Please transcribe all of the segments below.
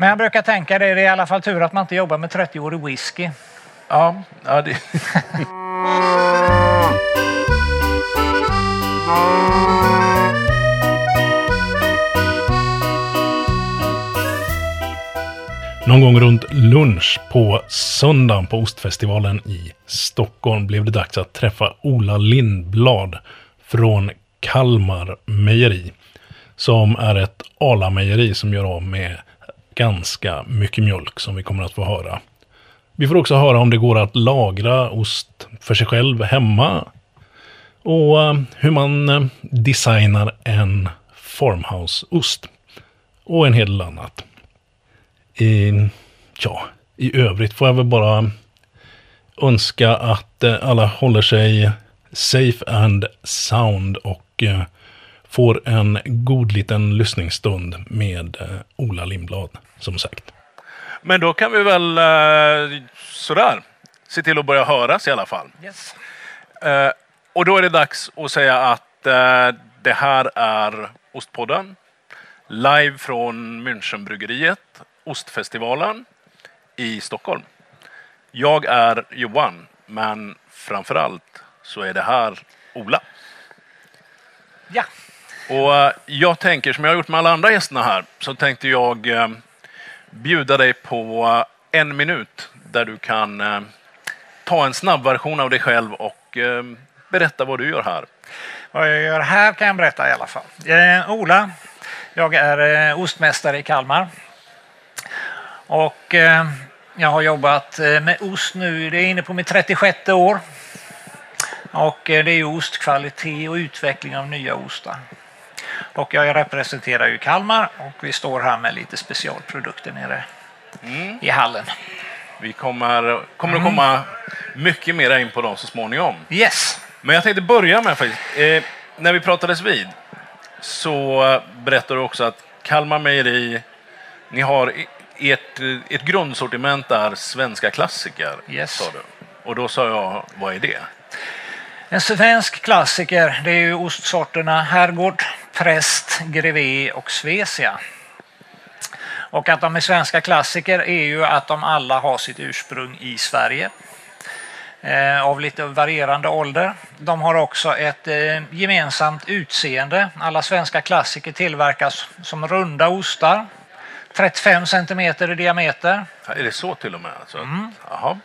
Men jag brukar tänka det, det är i alla fall tur att man inte jobbar med 30-årig whisky. Ja, ja det... Någon gång runt lunch på söndagen på Ostfestivalen i Stockholm blev det dags att träffa Ola Lindblad från Kalmar Mejeri. Som är ett Arla-mejeri som gör av med ganska mycket mjölk som vi kommer att få höra. Vi får också höra om det går att lagra ost för sig själv hemma. Och eh, hur man eh, designar en farmhouse-ost. Och en hel del annat. I, ja, i övrigt får jag väl bara önska att eh, alla håller sig safe and sound och eh, får en god liten lyssningsstund med eh, Ola Lindblad, som sagt. Men då kan vi väl eh, sådär se till att börja höras i alla fall. Yes. Eh, och då är det dags att säga att det här är Ostpodden. Live från Münchenbryggeriet, Ostfestivalen i Stockholm. Jag är Johan, men framförallt så är det här Ola. Ja, och eh, jag tänker, som jag har gjort med alla andra gästerna här, så tänkte jag eh, bjuda dig på eh, en minut där du kan ta en snabb version av dig själv och berätta vad du gör här. vad jag gör här kan jag berätta i alla fall. Eh, Ola, jag är ostmästare i Kalmar. Och jag har jobbat med ost nu, det är inne på mitt 36 år. Och det är ostkvalitet och utveckling av nya ostar. Och jag representerar ju Kalmar och vi står här med lite specialprodukter nere i hallen. Vi kommer, kommer att komma mycket mer in på dem så småningom. Yes! Men jag tänkte börja med faktiskt, eh, när vi pratades vid så berättade du också att Kalmar Mejeri, ni har ert, ett grundsortiment är svenska klassiker. Yes. Sa du. Och då sa jag, vad är det? En svensk klassiker det är ju ostsorterna Herrgård, Präst, Grevé och Svesia. Och att de är svenska klassiker är ju att de alla har sitt ursprung i Sverige. Eh, av lite varierande ålder. De har också ett eh, gemensamt utseende. Alla svenska klassiker tillverkas som runda ostar. 35 centimeter i diameter. Är det så till och med? Alltså? Mm. Jaha.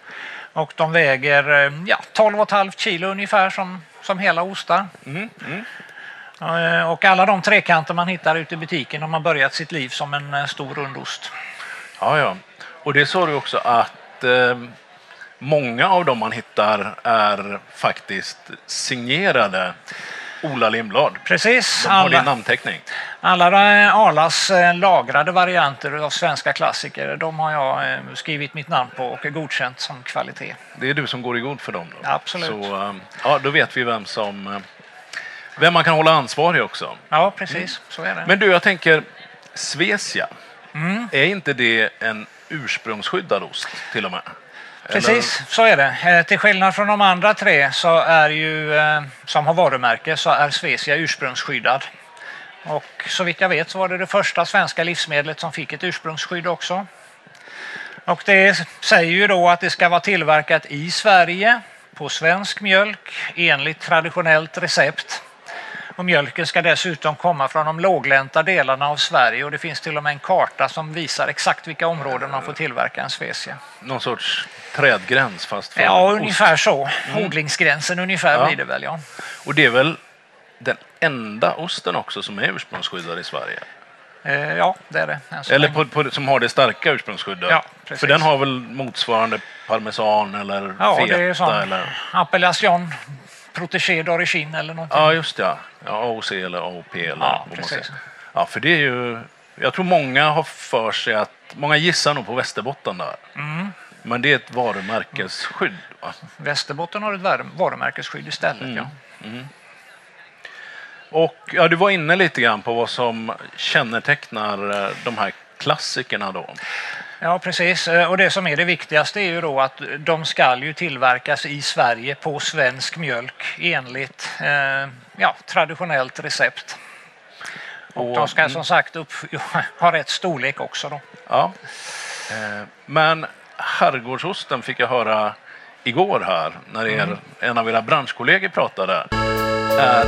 Och de väger eh, ja, 12,5 kilo ungefär som, som hela ostar. Mm, mm. Eh, Och alla de trekanter man hittar ute i butiken har börjat sitt liv som en eh, stor rundost. Ja, ja. Och det sa du också att eh, många av dem man hittar är faktiskt signerade Ola Lindblad. Precis, De har din alla, namnteckning. alla eh, Arlas eh, lagrade varianter av svenska klassiker de har jag eh, skrivit mitt namn på och är godkänt som kvalitet. Det är du som går i god för dem? Då. Absolut. Så, eh, ja, då vet vi vem som... Vem man kan hålla ansvarig också. Ja, precis, så är det. Men du, jag tänker Svesia. Mm. Är inte det en ursprungsskyddad ost till och med? Precis, så är det. Eh, Till skillnad från de andra tre så är ju, eh, som har varumärke så är Svesia ursprungsskyddad. Och så vitt jag vet så var det det första svenska livsmedlet som fick ett ursprungsskydd också. Och det säger ju då att det ska vara tillverkat i Sverige på svensk mjölk enligt traditionellt recept. Och mjölken ska dessutom komma från de låglänta delarna av Sverige och det finns till och med en karta som visar exakt vilka områden man får tillverka en Svesia. Någon sorts trädgräns fast för Ja, ost. ungefär så. Odlingsgränsen ungefär Ja. blir det väl, ja. Och det är väl den enda osten också som är ursprungsskyddad i Sverige? Eh, ja, det är det. Eller på, på, som har det starka ursprungsskyddet? Ja, precis. För den har väl motsvarande parmesan eller Ja, feta? det är sån eller... appellation protégé d'origine eller någonting. Ja, just det. Ja. AOC eller AOP eller Ja, vad man precis. säger. Ja, för det är ju... Jag tror många har för sig att... Många gissar nog på Västerbotten där. Mm. Men det är ett varumärkesskydd. Va? Västerbotten har ett var- varumärkesskydd istället, Mm. ja. Och ja, du var inne lite grann på vad som kännetecknar eh, de här klassikerna då. Ja, precis. Eh, Och det som är det viktigaste är ju då att de ska ju tillverkas i Sverige på svensk mjölk enligt eh, ja, traditionellt recept. Och de ska som sagt upp, ha rätt storlek också då. Ja. Eh, Men herrgårdsosten fick jag höra igår här när er, en av era branschkollegor pratade. Är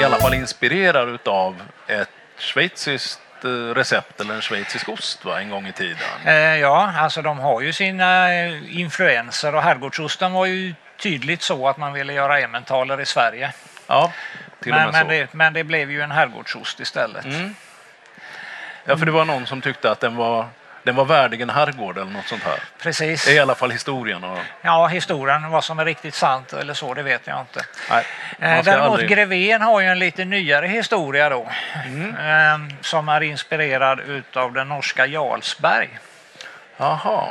i alla fall inspirerad utav ett schweiziskt eh, recept eller en schweizisk ost va, en gång i tiden. Eh, ja, alltså de har ju sina eh, influenser och herrgårdsosten var ju tydligt så att man ville göra emmentaler i Sverige. Ja, till och Men, med men, så. det, men det blev ju en herrgårdsost istället. Mm. Ja, för det var någon som tyckte att den var, den var värdig en herrgård eller något sånt här. Precis. Det är i alla fall historien. Och, Ja, historien, vad som är riktigt sant eller så, det vet jag inte. nej, Eh, Däremot aldrig- Greven har ju en lite nyare historia då. Mm. Eh, som är inspirerad utav den norska Jarlsberg. Jaha,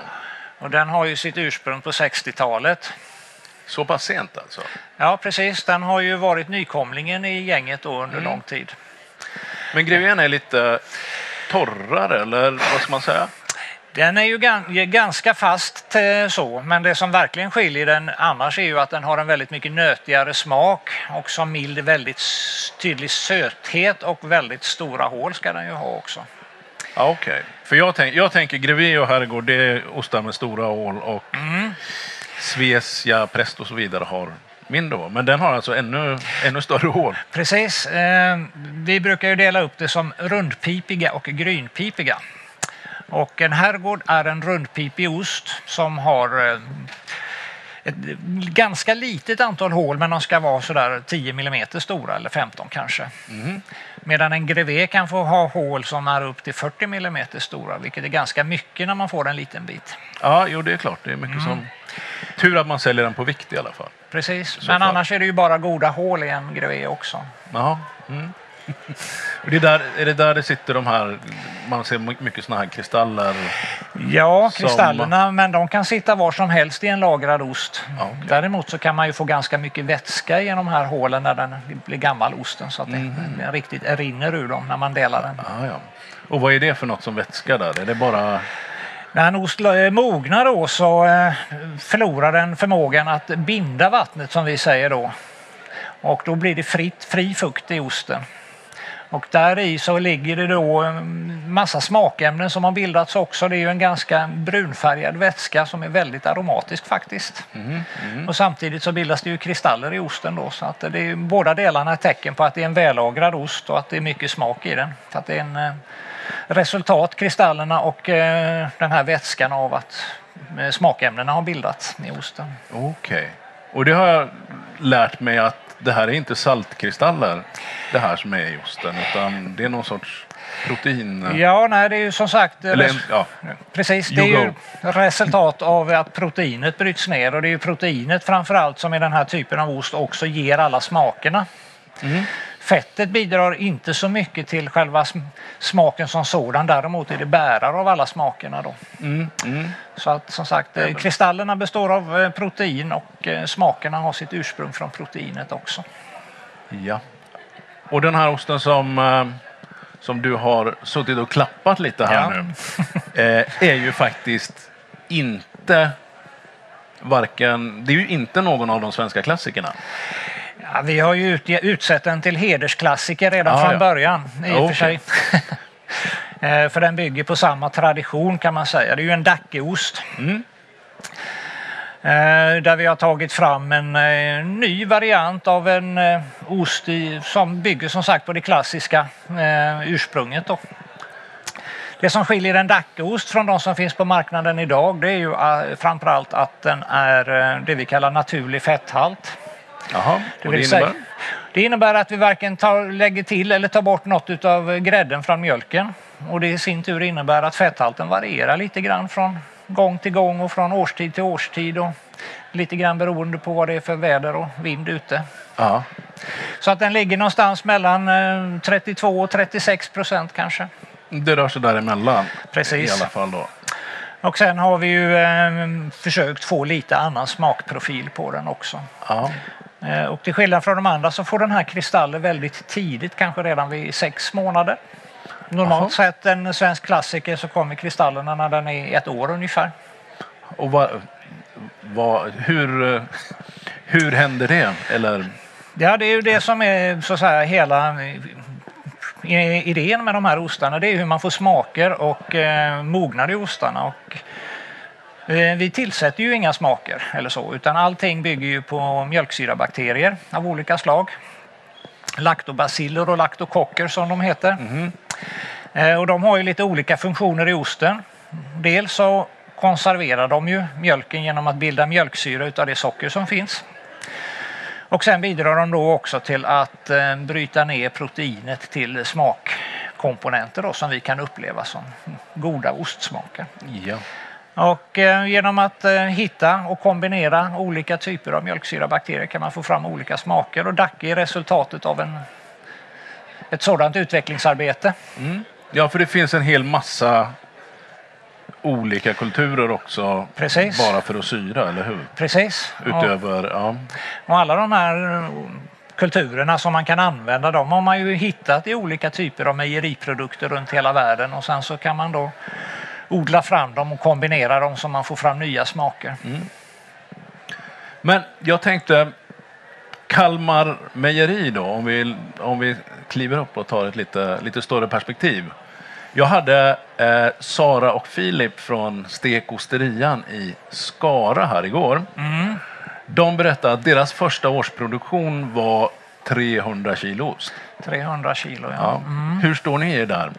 Och den har ju sitt ursprung på 60-talet. så pass sent alltså? Ja, precis. Den har ju varit nykomlingen i gänget då under Mm. lång tid. Men greven är lite torrare, eller vad ska man säga? Den är ju gan- ganska fast eh, så, men det som verkligen skiljer den annars är ju att den har en väldigt mycket nötigare smak och som mild väldigt tydlig söthet och väldigt stora hål ska den ju ha också. Ja, okej. För jag, tänk, jag tänker grevé och herrgård, det är ostar med stora hål och Mm. Svesia, Präst och så vidare har mindre hål. Men den har alltså ännu, ännu större hål. Precis. Eh, vi brukar ju dela upp det som rundpipiga och grynpipiga. Och en herrgård är en rundpipig ost som har eh, ett ganska litet antal hål men de ska vara sådär 10 mm stora eller 15 kanske. Medan en grevé kan få ha hål som är upp till 40 mm stora vilket är ganska mycket när man får en liten bit. Ja, jo det är klart. Det är mycket som... Tur att man säljer den på vikt i alla fall. Precis, men annars är det ju bara goda hål i en grevé också. Jaha. Mm. Och det är, där, är det där det sitter de här, man ser my- mycket sådana här kristaller? Ja, Som- kristallerna, men de kan sitta var som helst i en lagrad ost. Ja, okej. Däremot så kan man ju få ganska mycket vätska i de här hålen när den blir gammal osten så att Mhm. det riktigt rinner ur dem när man delar den. Ah, ja. Och vad är det för något som vätskar där? Är det bara... När en ost eh, mognar då så eh, förlorar den förmågan att binda vattnet som vi säger då. Och då blir det fritt, fri fukt i osten. Och där i så ligger det då massa smakämnen som har bildats också. Det är ju en ganska brunfärgad vätska som är väldigt aromatisk faktiskt. Och samtidigt så bildas det ju kristaller i osten då. Så att det är båda delarna är tecken på att det är en vällagrad ost och att det är mycket smak i den. För att det är en eh, resultat, kristallerna och eh, den här vätskan av att eh, smakämnena har bildats i osten. Okej. Och det har jag lärt mig att det här är inte saltkristaller det här som är i osten utan det är någon sorts protein... Ja, nej, det är ju som sagt Eller, en- ja. Precis, det är ju resultat av att proteinet bryts ner och det är ju proteinet framförallt som i den här typen av ost också ger alla smakerna. Fettet bidrar inte så mycket till själva sm- smaken som sådan, däremot är det bärare av alla smakerna då. Mm, mm. Så att som sagt, eh, kristallerna består av eh, protein och eh, smakerna har sitt ursprung från proteinet också. Ja. Och den här osten som, som du har suttit och klappat lite här Ja. nu är ju faktiskt inte varken, det är ju inte någon av de svenska klassikerna. Ja, vi har ju ut, utsett den till hedersklassiker redan Ah, från ja. början i och för sig. Eh, för den bygger på samma tradition kan man säga. Det är ju en dackeost. Mm. Eh, där vi har tagit fram en eh, ny variant av en ost i, som bygger som sagt på det klassiska ursprunget. Då. Det som skiljer en dackeost från de som finns på marknaden idag det är ju framförallt att den är det vi kallar naturlig fetthalt. Jaha, Det, det säga, innebär? det innebär att vi varken tar, lägger till eller tar bort något av grädden från mjölken. Och det i sin tur innebär att fetthalten varierar lite grann från gång till gång och från årstid till årstid. Och lite grann beroende på vad det är för väder och vind ute. Ja. Så att den ligger någonstans mellan eh, 32 och 36 procent kanske. Det rör sig däremellan Precis. i alla fall då. Och sen har vi ju eh, försökt få lite annan smakprofil på den också. Ja. Eh, Och till skillnad från de andra så får den här kristaller väldigt tidigt, kanske redan vid sex månader. Normalt sett en svensk klassiker så kommer kristallerna när den är ett år ungefär. Och vad, vad, hur, hur händer det? Eller, Ja, det är ju det som är så att säga hela eh, idén med de här ostarna det är hur man får smaker och eh, mognad i ostarna. Och, vi tillsätter ju inga smaker eller så utan allting bygger ju på mjölksyrabakterier av olika slag. Laktobaciller och laktokocker som de heter. Eh, och de har ju lite olika funktioner i osten. Dels så konserverar de ju mjölken genom att bilda mjölksyra utav det socker som finns. Och sen bidrar de då också till att eh, bryta ner proteinet till smakkomponenter då, som vi kan uppleva som goda ostsmaker. Ja. Och eh, genom att eh, hitta och kombinera olika typer av mjölksyrabakterier kan man få fram olika smaker och DAC är resultatet av en, ett sådant utvecklingsarbete. ja, för det finns en hel massa olika kulturer också. Precis. Bara för att syra, eller hur? Precis. Och, Utöver, ja. och alla de här eh, kulturerna som man kan använda de har man ju hittat i olika typer av mejeriprodukter runt hela världen och sen så kan man då odla fram dem och kombinera dem så man får fram nya smaker. Men jag tänkte Kalmar Mejeri då, om vi, om vi kliver upp och tar ett lite, lite större perspektiv. Jag hade eh, Sara och Filip från Stekosterian i Skara här igår. De berättade att deras första årsproduktion var 300 kilo ost. 300 kilo. Ja. Ja. Hur står ni er där?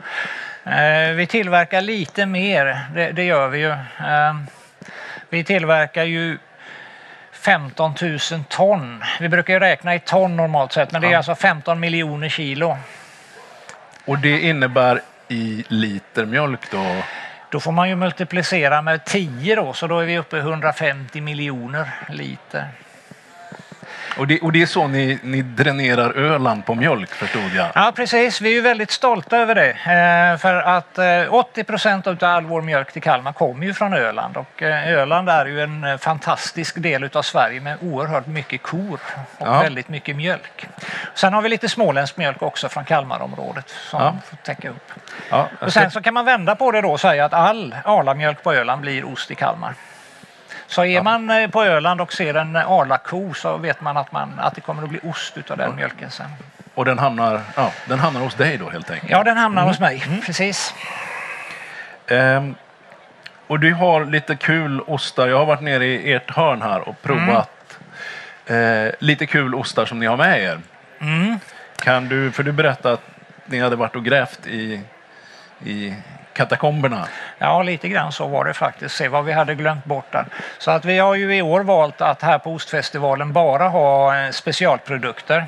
Eh, vi tillverkar lite mer, det, det gör vi ju. Eh, vi tillverkar ju 15 000 ton. Vi brukar ju räkna i ton normalt sett, men det är Ja. alltså 15 miljoner kilo. Och det innebär i liter mjölk då? Då får man ju multiplicera med 10 då, så då är vi uppe i 150 miljoner liter. Och det, och det är så ni, ni dränerar Öland på mjölk förstod jag? Ja, precis. Vi är väldigt stolta över det. Eh, för att eh, 80 procent av all vår mjölk till Kalmar kommer ju från Öland. Och eh, Öland är ju en eh, fantastisk del av Sverige med oerhört mycket kor och Ja. väldigt mycket mjölk. Sen har vi lite småländsk mjölk också från Kalmarområdet som Ja. får täcka upp. Ja, Och sen så kan man vända på det då och säga att all Arlamjölk på Öland blir ost i Kalmar. Så är man eh, på Öland och ser en Arla-ko så vet man att, man att det kommer att bli ost utav den mjölken sen. Och den hamnar, ja, den hamnar hos dig då helt enkelt? Ja, den hamnar hos mig. Precis. Ehm, och du har lite kul ostar. Jag har varit nere i ert hörn här och provat eh, lite kul ostar som ni har med er. Mm. Kan du, för du berättade att ni hade varit och grävt i, i katakomberna. Ja, lite grann så var det faktiskt. Se vad vi hade glömt bort där. Så att vi har ju i år valt att här på Ostfestivalen bara ha eh, specialprodukter.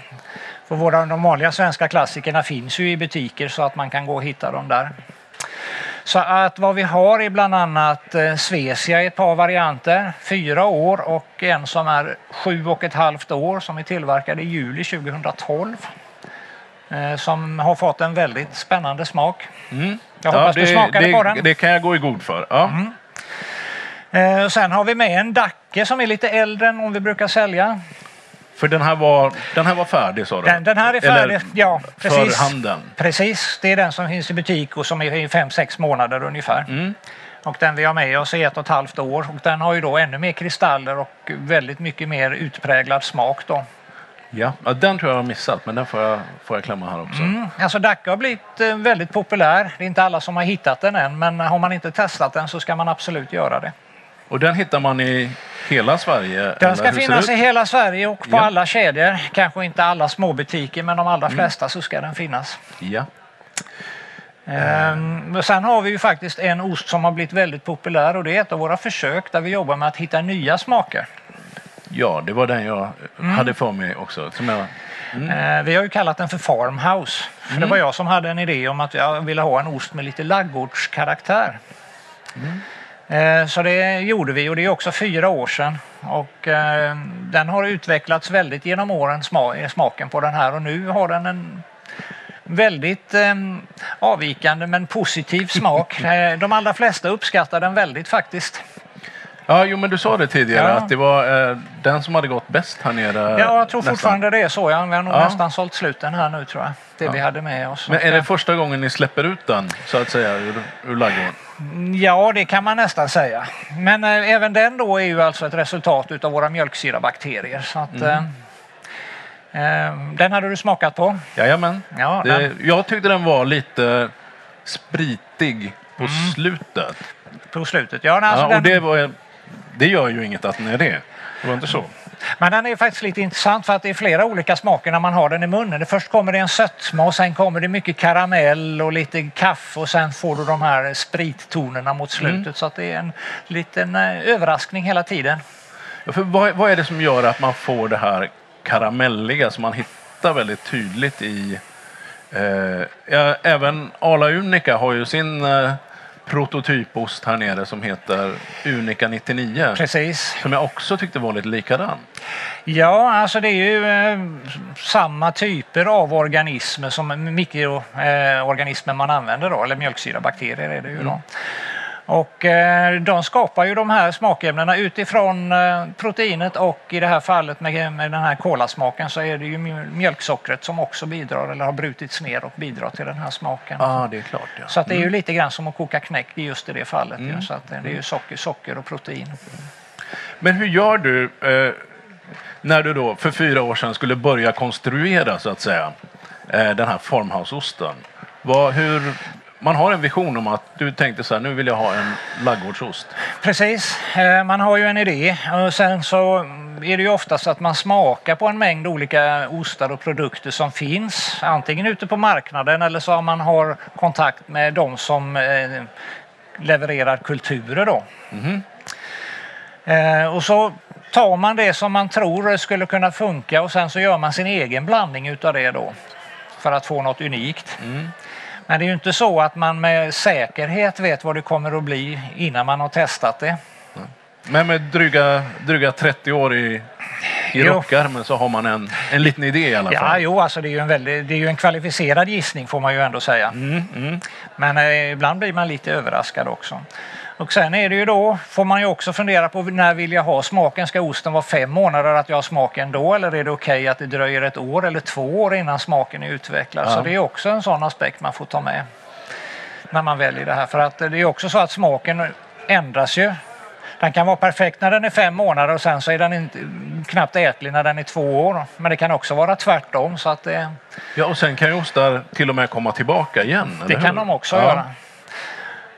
För våra, de vanliga svenska klassikerna finns ju i butiker så att man kan gå och hitta dem där. Så att vad vi har är bland annat eh, Svesia Svecia i ett par varianter, fyra år och en som är sju och ett halvt år som är tillverkad i juli 2012. Eh, Som har fått en väldigt spännande smak. Mm. Jag hoppas du smakade det, på den. Det kan jag gå i god för. Ja. Eh, och sen har vi med en Dacke som är lite äldre än om vi brukar sälja. För den här, var, den här var färdig sa du? Den, den här är färdig. Eller ja, precis. för handeln? Precis, det är den som finns i butik och som är i fem sex månader ungefär. Mm. Och den vi har med oss i ett och ett halvt år och den har ju då ännu mer kristaller och väldigt mycket mer utpräglad smak då. Ja. ja, den tror jag har missat, men den får jag, får jag klämma här också. Mm. Alltså Dacke har blivit eh, väldigt populär. Det är inte alla som har hittat den än men har man inte testat den så ska man absolut göra det. Och den hittar man i hela Sverige? Den eller ska finnas i hela Sverige och på Ja. alla kedjor. Kanske inte alla småbutiker men de Mm. allra flesta så ska den finnas. Ja. Ehm, sen har vi ju faktiskt en ost som har blivit väldigt populär och det är ett av våra försök där vi jobbar med att hitta nya smaker. Ja, det var den jag Mm. hade för mig också. Som jag, Ehm, vi har ju kallat den för Farmhouse. För det var jag som hade en idé om att jag ville ha en ost med lite laggårdskaraktär. Ehm, så det gjorde vi och det är också fyra år sedan. Och ehm, den har utvecklats väldigt genom åren, sma- smaken på den här och nu har den en väldigt eh, avvikande men positiv smak. Eh, De allra flesta uppskattar den väldigt faktiskt. Ja, jo, men du sa det tidigare Ja. att det var eh, den som hade gått bäst här nere. Ja, jag tror nästan. fortfarande det är så. Ja, vi har nog Ja. nästan sålt slut den här nu tror jag. Det vi hade med oss. Men är det första gången ni släpper ut den, så att säga, ur, ur ladugården? Ja, det kan man nästan säga. Men eh, även den då är ju alltså ett resultat utav våra mjölksyrabakterier. Så att, Mm. Eh, Den hade du smakat på? Jajamän. Ja, Det, den, jag tyckte den var lite spritig på Mm. slutet. på slutet. Ja, alltså Ja, den, och det, var, det gör ju inget att den är det. Det var inte så. Men den är faktiskt lite intressant för att det är flera olika smaker när man har den i munnen. Först kommer det en sötma och sen kommer det mycket karamell och lite kaffe och sen får du de här sprittonerna mot slutet. Mm. Så det är en liten eh, överraskning hela tiden. Ja, För vad, vad är det som gör att man får det här karamelliga som man hittar väldigt tydligt i... Eh, ja, även Arla Unica har ju sin eh, prototypost här nere som heter Unica 99. Precis. Som jag också tyckte var lite likadan. Ja, alltså det är ju eh, samma typer av organismer som mikroorganismer eh, man använder då, eller mjölksyrabakterier är det ju då. Och eh, de skapar ju de här smakämnena utifrån eh, proteinet och i det här fallet med, med den här kolasmaken så är det ju mj- mjölksockret som också bidrar eller har brutits ner och bidrar till den här smaken. Ja, det är klart. Ja. Så det är ju lite grann som att koka knäck i just i det fallet. ju. Så att det det är ju socker, socker och protein. Men hur gör du eh, när du då för fyra år sedan skulle börja konstruera så att säga eh, den här farmhouseosten? Vad, hur, man har en vision om att du tänkte så här, nu vill jag ha en laggårdsost. Precis, Eh, man har ju en idé och sen så är det ju oftast att man smakar på en mängd olika ostar och produkter som finns. Antingen ute på marknaden eller så har man har kontakt med de som eh, levererar kulturer då. Eh, Och så tar man det som man tror skulle kunna funka och sen så gör man sin egen blandning utav det då. För att få något unikt. Men det är ju inte så att man med säkerhet vet vad det kommer att bli innan man har testat det. Men med dryga, dryga 30 år i, i rockärmen så har man en, en liten idé i alla Ja, fall. jo, alltså det är ju en, väldigt, det är ju en kvalificerad gissning får man ju ändå säga. Mm, Men eh, ibland blir man lite överraskad också. Och sen är det ju då, får man ju också fundera på när vill jag ha smaken? Ska osten vara fem månader att jag har smaken då? Eller är det okej att det dröjer ett år eller två år innan smaken är utvecklad? Ja. Så det är också en sån aspekt man får ta med när man väljer det här. För att det är också så att smaken ändras ju. Den kan vara perfekt när den är fem månader och sen så är den inte, knappt ätlig när den är två år. Men det kan också vara tvärtom. Så att det, Ja, och sen kan ju ostar till och med komma tillbaka igen. det kan hur? de också Ja. göra.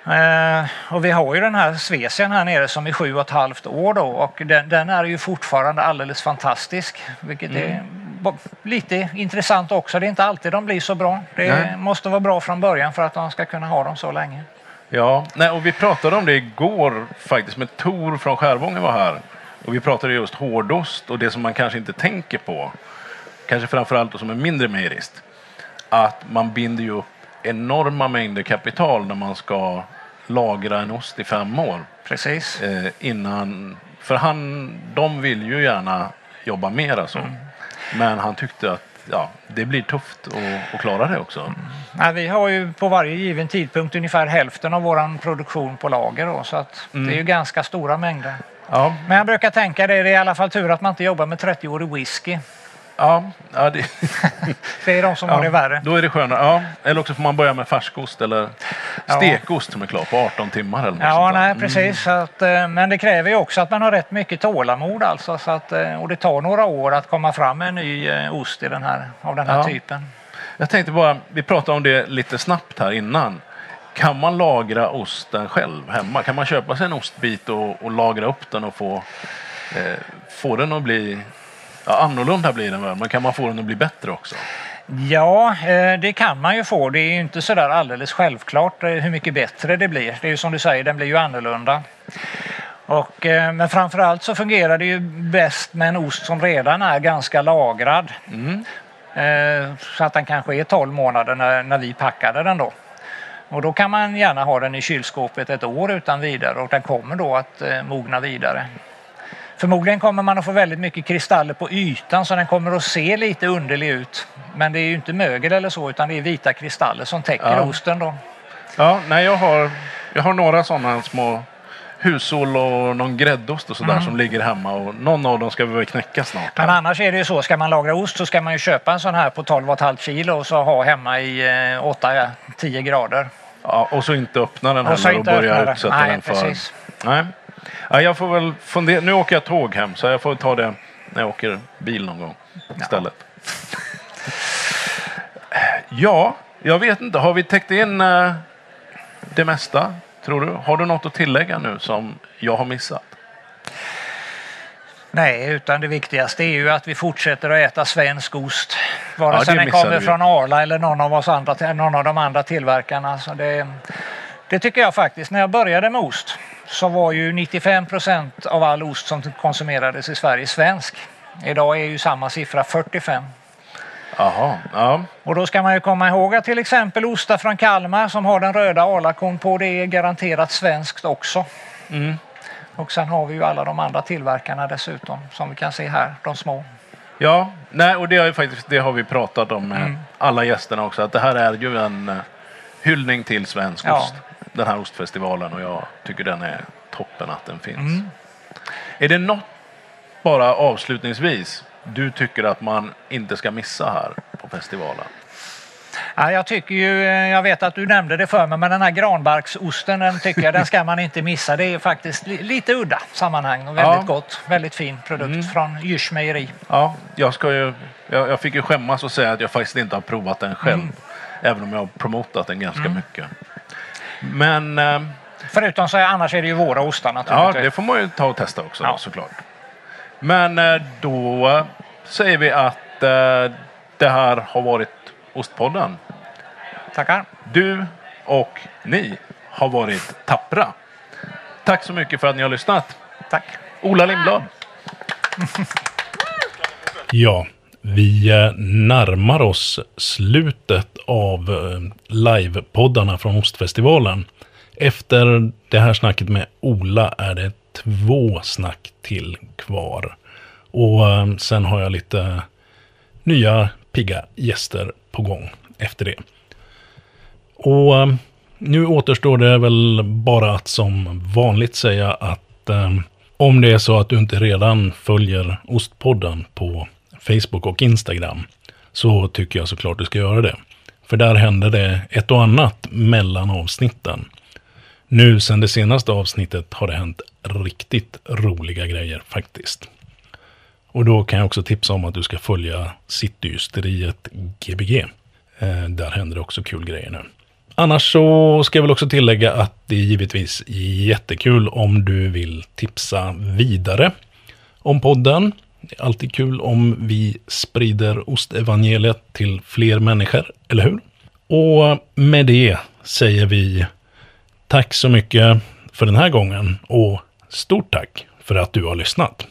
Eh, och vi har ju den här Svecian här nere som är sju och ett halvt år då och den, den är ju fortfarande alldeles fantastisk. Vilket är Mm. bo- lite intressant också. Det är inte alltid de blir så bra. Det Nej. måste vara bra från början för att de ska kunna ha dem så länge. Ja, nej, och vi pratade om det igår faktiskt med Tor från Skärvången var här. Och vi pratade just hårdost och det som man kanske inte tänker på, kanske framförallt som en mindre mejerist, att man binder ju upp enorma mängder kapital när man ska lagra en ost i fem år Precis. eh, innan, för han, de vill ju gärna jobba mera så. Men han tyckte att ja, det blir tufft att, att klara det också. Nej, vi har ju på varje given tidpunkt ungefär hälften av vår produktion på lager då, så att det är ju ganska stora mängder. Ja, Men jag brukar tänka det, det är i alla fall tur att man inte jobbar med 30-årig whisky. Ja, ja det, Det är de som har det värre. Då är det skönare. Ja. Eller också får man börja med färskost eller Ja. stekost som är klar på 18 timmar. Eller något Ja, nej, precis. Så att, eh, men det kräver ju också att man har rätt mycket tålamod alltså. Så att, eh, och det tar några år att komma fram med en ny eh, ost i den här, av den här Ja. typen. Jag tänkte bara, vi pratade om det lite snabbt här innan. Kan man lagra osten själv hemma? Kan man köpa sig en ostbit och, och lagra upp den och få, eh, få den att bli Ja, annorlunda blir den väl, men kan man få den att bli bättre också? Ja, eh, det kan man ju få. Det är ju inte sådär alldeles självklart eh, hur mycket bättre det blir. Det är ju som du säger, den blir ju annorlunda. Och, eh, men framförallt så fungerar det ju bäst med en ost som redan är ganska lagrad. Eh, Så att den kanske är 12 månader när, när vi packade den då. Och då kan man gärna ha den i kylskåpet ett år utan vidare och den kommer då att mogna vidare. Förmodligen kommer man att få väldigt mycket kristaller på ytan så den kommer att se lite underlig ut. Men det är ju inte mögel eller så utan det är vita kristaller som täcker Ja. osten då. Ja, nej, jag har, jag har några sådana små hushåll och någon gräddost och sådär som ligger hemma och någon av dem ska vi väl knäcka snart. Men annars är det ju så, ska man lagra ost så ska man ju köpa en sån här på 12,5 kilo och så ha hemma i eh, 8-10 grader. Ja, och så inte öppna den Och heller och börja utsätta den för... precis. Nej. Ja, jag får väl fundera. Nu åker jag tåg hem så jag får ta det när jag åker bil någon gång istället. Ja, jag vet inte. Har vi täckt in eh, det mesta, tror du? Har du något att tillägga nu som jag har missat? Nej, utan det viktigaste är ju att vi fortsätter att äta svensk ost. Vare Ja, sig det den kommer vi. från Arla eller någon av, oss andra, någon av de andra tillverkarna. Så det, det tycker jag faktiskt. När jag började med ost så var ju 95 procent av all ost som konsumerades i Sverige svensk. Idag är ju samma siffra 45. Jaha, ja. Och då ska man ju komma ihåg att till exempel ostar från Kalmar som har den röda Arlakon på det är garanterat svenskt också. Mm. Och sen har vi ju alla de andra tillverkarna dessutom som vi kan se här, de små. Ja, nej, och det har, faktiskt, det har vi pratat om med alla gästerna också. Att det här är ju en eh, hyllning till svensk Ja. ost. Den här ostfestivalen och jag tycker den är toppen att den finns. Är det något, bara avslutningsvis, du tycker att man inte ska missa här på festivalen? Ja, jag tycker ju, eh, jag vet att du nämnde det för mig, men den här granbarksosten den tycker jag den ska man inte missa. Det är faktiskt li- lite udda sammanhang och väldigt Ja. gott. Väldigt fin produkt från Djurs mejeri. Ja, jag, ska ju, jag, jag fick ju skämmas och säga att jag faktiskt inte har provat den själv. Även om jag har promotat den ganska mycket. Men eh, Förutom så är, annars är det ju våra ostar ja, naturligtvis. det får man ju ta och testa också Ja. såklart. Men eh, då säger vi att eh, det här har varit Ostpodden. Tackar. Du och ni har varit tappra. Tack så mycket för att ni har lyssnat. Tack. Ola Lindblad. Ja, vi eh, närmar oss slutet av eh, livepoddarna från Ostfestivalen. Efter det här snacket med Ola är det två snack till kvar. Och eh, sen har jag lite nya pigga gäster på gång efter det. Och nu återstår det väl bara att som vanligt säga att eh, om det är så att du inte redan följer Ostpodden på Facebook och Instagram så tycker jag såklart du ska göra det. För där händer det ett och annat mellan avsnitten. Nu sen det senaste avsnittet har det hänt riktigt roliga grejer faktiskt. Och då kan jag också tipsa om att du ska följa Cityhysteriet Gbg. Eh, där händer det också kul grejer nu. Annars så ska jag väl också tillägga att det är givetvis jättekul om du vill tipsa vidare om podden. Det är alltid kul om vi sprider ostevangeliet till fler människor, eller hur? Och med det säger vi tack så mycket för den här gången och stort tack för att du har lyssnat.